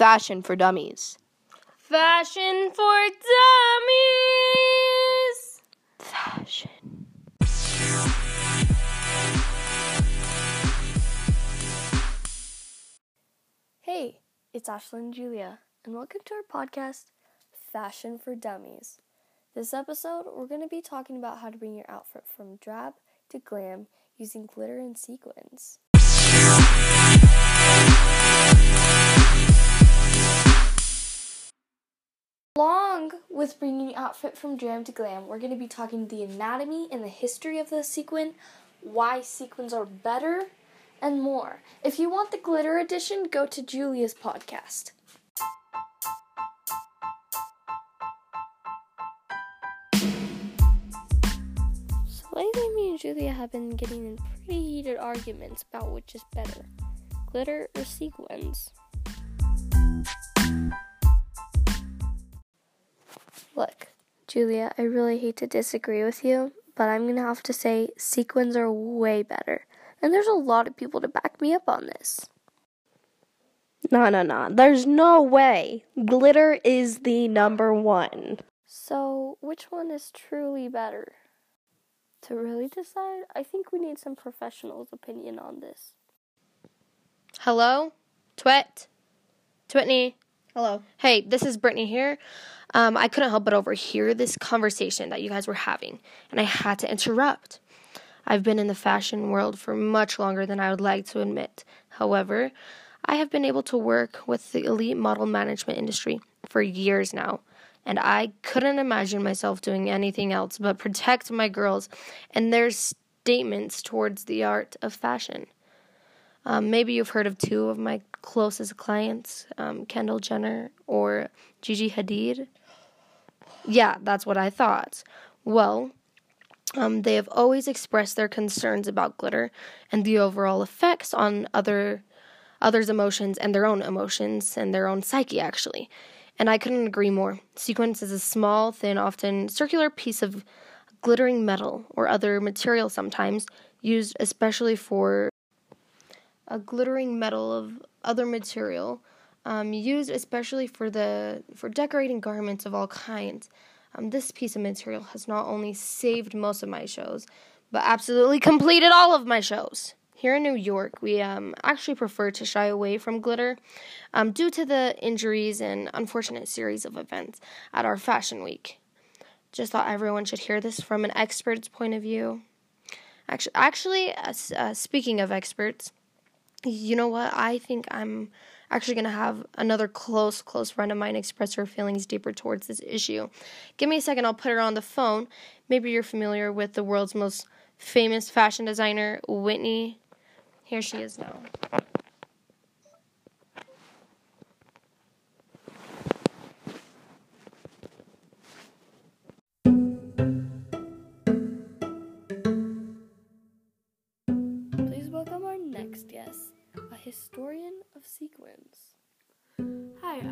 Fashion for Dummies. Fashion for Dummies! Fashion. Hey, it's Ashlyn and Julia, and welcome to our podcast, Fashion for Dummies. This episode, we're going to be talking about how to bring your outfit from drab to glam using glitter and sequins. Along with bringing outfit from drab to glam, we're going to be talking the anatomy and the history of the sequin, why sequins are better, and more. If you want the glitter edition, go to Julia's podcast. So lately, me and Julia have been getting in pretty heated arguments about which is better glitter or sequins. Look, Julia, I really hate to disagree with you, but I'm gonna have to say sequins are way better. And there's a lot of people to back me up on this. No, no, no. There's no way. Glitter is the number one. So, which one is truly better? To really decide, I think we need some professionals' opinion on this. Hello? Twit? Twitney? Hello. Hey, this is Brittany here. Um, I couldn't help but overhear this conversation that you guys were having, and I had to interrupt. I've been in the fashion world for much longer than I would like to admit. However, I have been able to work with the elite model management industry for years now, and I couldn't imagine myself doing anything else but protect my girls and their statements towards the art of fashion. Um, maybe you've heard of two of my closest clients, um, Kendall Jenner or Gigi Hadid. Yeah, that's what I thought. Well, um, they have always expressed their concerns about glitter and the overall effects on other others' emotions and their own emotions and their own psyche, actually. And I couldn't agree more. Sequins is a small, thin, often circular piece of glittering metal or other material sometimes used especially for a glittering metal of other material um, used especially for the for decorating garments of all kinds. Um, this piece of material has not only saved most of my shows, but absolutely completed all of my shows. Here in New York, we um, actually prefer to shy away from glitter um, due to the injuries and unfortunate series of events at our fashion week. Just thought everyone should hear this from an expert's point of view. Actually, actually, uh, uh, speaking of experts, you know what? I think I'm actually going to have another close, close friend of mine express her feelings deeper towards this issue. Give me a second, I'll put her on the phone. Maybe you're familiar with the world's most famous fashion designer, Whitney. Here she is now.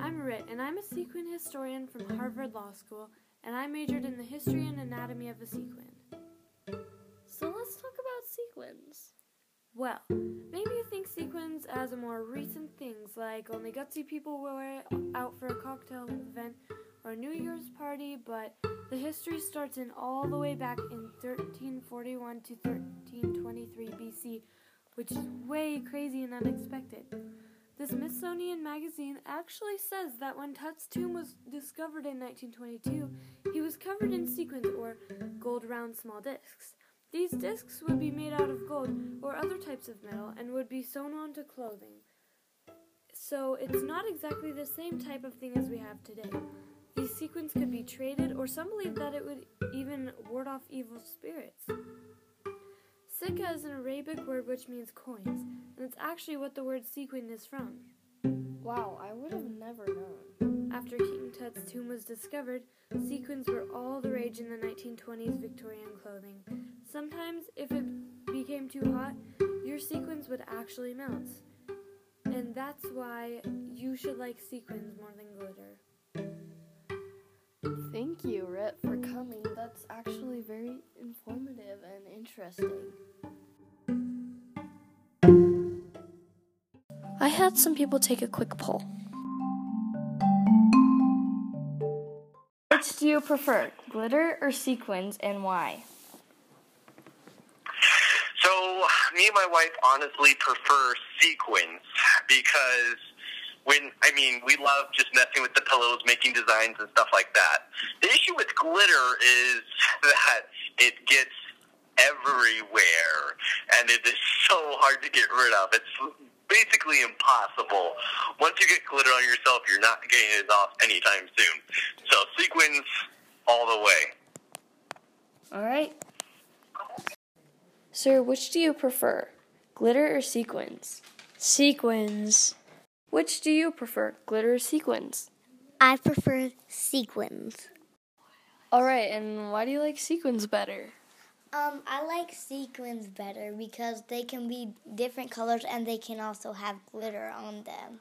I'm Rit, and I'm a sequin historian from Harvard Law School, and I majored in the history and anatomy of a sequin. So let's talk about sequins. Well, maybe you think sequins as a more recent things, like only gutsy people wear it out for a cocktail event or a New Year's party, but the history starts in all the way back in 1341 to 1323 BC, which is way crazy and unexpected. The Smithsonian Magazine actually says that when Tut's tomb was discovered in 1922, he was covered in sequins or gold round small discs. These discs would be made out of gold or other types of metal and would be sewn onto clothing. So it's not exactly the same type of thing as we have today. These sequins could be traded, or some believe that it would even ward off evil spirits. Sikka is an Arabic word which means coins, and it's actually what the word sequin is from. Wow, I would have never known. After King Tut's tomb was discovered, sequins were all the rage in the 1920s Victorian clothing. Sometimes, if it became too hot, your sequins would actually melt. And that's why you should like sequins more than glitter. Thank you, Rip, for coming. That's actually very informative and interesting. I had some people take a quick poll. Which do you prefer, glitter or sequins, and why? So, me and my wife honestly prefer sequins because when, I mean, we love just messing with the pillows, making designs and stuff like that. The issue with glitter is that it gets everywhere and it is so hard to get rid of. It's basically impossible. Once you get glitter on yourself, you're not getting it off anytime soon. So, sequins all the way. All right. Sir, which do you prefer, glitter or sequins? Sequins. Which do you prefer, glitter or sequins? I prefer sequins. All right, and why do you like sequins better? Um, I like sequins better because they can be different colors and they can also have glitter on them.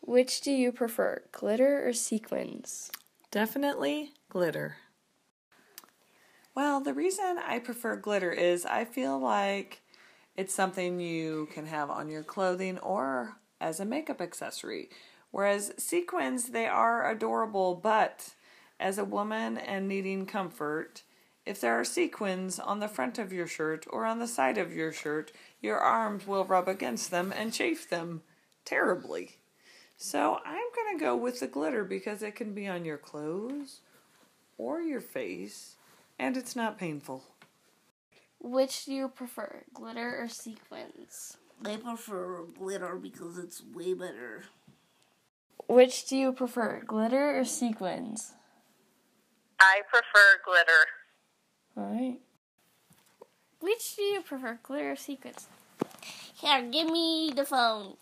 Which do you prefer, glitter or sequins? Definitely glitter. Well, the reason I prefer glitter is I feel like it's something you can have on your clothing or as a makeup accessory. Whereas sequins, they are adorable, but as a woman and needing comfort, if there are sequins on the front of your shirt or on the side of your shirt, your arms will rub against them and chafe them terribly. So I'm going to go with the glitter because it can be on your clothes or your face and it's not painful. Which do you prefer, glitter or sequins? I prefer glitter because it's way better. Which do you prefer, glitter or sequins? I prefer glitter. All right. Which do you prefer, glitter or sequins? Here, give me the phone.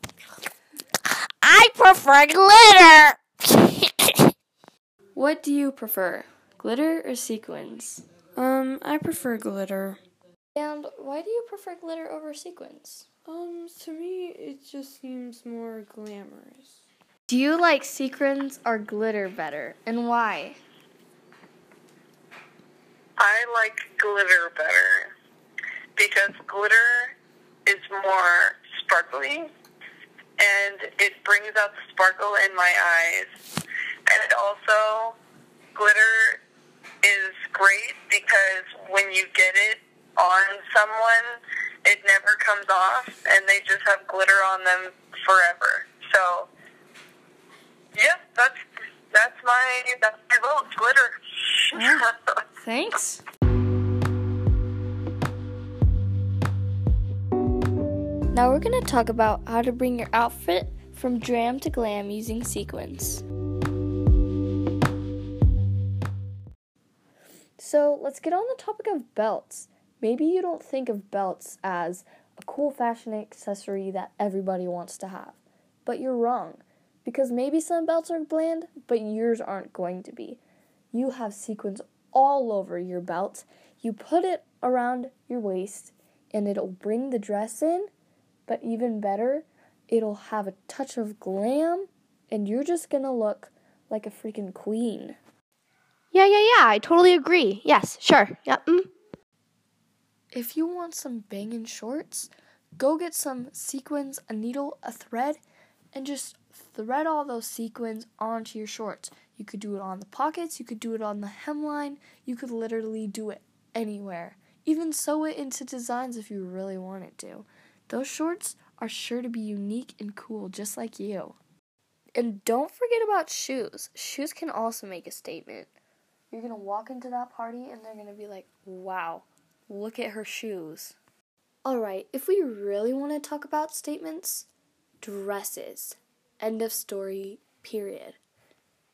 I prefer glitter. What do you prefer, glitter or sequins? Um, I prefer glitter. And why do you prefer glitter over sequins? Um, to me, it just seems more glamorous. Do you like sequins or glitter better, and why? I like glitter better because glitter is more sparkly and it brings out the sparkle in my eyes. And it also, glitter is great because when you get it on someone, it never comes off and they just have glitter on them forever. So, yeah, that's that's my that's my vote, glitter. Thanks. Now we're going to talk about how to bring your outfit from dram to glam using sequins. So let's get on the topic of belts. Maybe you don't think of belts as a cool fashion accessory that everybody wants to have, but you're wrong. Because maybe some belts are bland, but yours aren't going to be. You have sequins all over your belt. You put it around your waist, and it'll bring the dress in, but even better, it'll have a touch of glam, and you're just gonna look like a freaking queen. Yeah, yeah, yeah. I totally agree. Yes, sure. Yep. Mm. If you want some banging shorts, go get some sequins, a needle, a thread, and just thread all those sequins onto your shorts. You could do it on the pockets, you could do it on the hemline, you could literally do it anywhere. Even sew it into designs if you really wanted to. Those shorts are sure to be unique and cool, just like you. And don't forget about shoes. Shoes can also make a statement. You're gonna walk into that party and they're gonna be like, wow, look at her shoes. Alright, if we really want to talk about statements, dresses. End of story, period.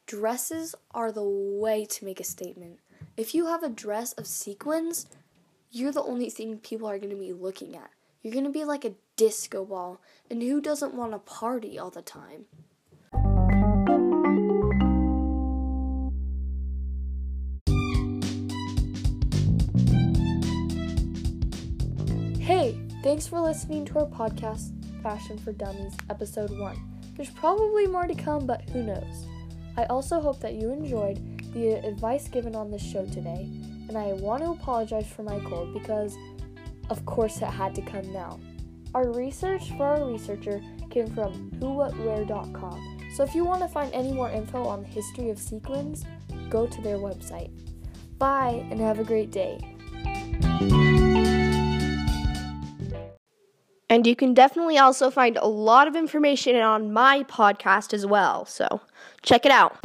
Dresses are the way to make a statement. If you have a dress of sequins, you're the only thing people are going to be looking at. You're going to be like a disco ball, and who doesn't want to party all the time? Thanks for listening to our podcast, Fashion for Dummies, Episode 1. There's probably more to come, but who knows? I also hope that you enjoyed the advice given on this show today, and I want to apologize for my cold because, of course, it had to come now. Our research for our researcher came from whowhatwear.com, so if you want to find any more info on the history of sequins, go to their website. Bye and have a great day. And you can definitely also find a lot of information on my podcast as well. So check it out.